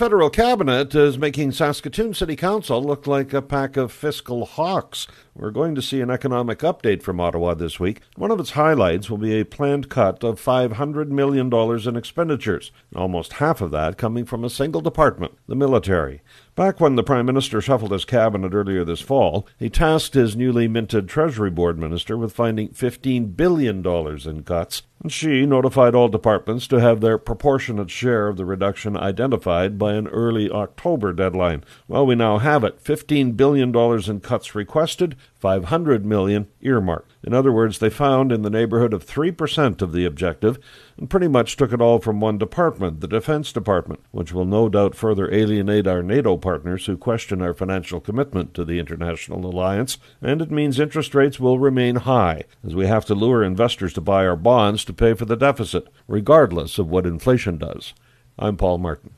federal cabinet is making Saskatoon City Council look like a pack of fiscal hawks. We're going to see an economic update from Ottawa this week. One of its highlights will be a planned cut of $500 million in expenditures, almost half of that coming from a single department, the military. Back when the Prime Minister shuffled his cabinet earlier this fall, he tasked his newly minted Treasury Board minister with finding $15 billion in cuts, she notified all departments to have their proportionate share of the reduction identified by an early October deadline. Well, we now have it $15 billion in cuts requested, 500 million earmarked. In other words, they found in the neighborhood of 3% of the objective and pretty much took it all from one department, the Defense Department, which will no doubt further alienate our NATO partners who question our financial commitment to the international alliance, and it means interest rates will remain high as we have to lure investors to buy our bonds to pay for the deficit, regardless of what inflation does. I'm Paul Martin.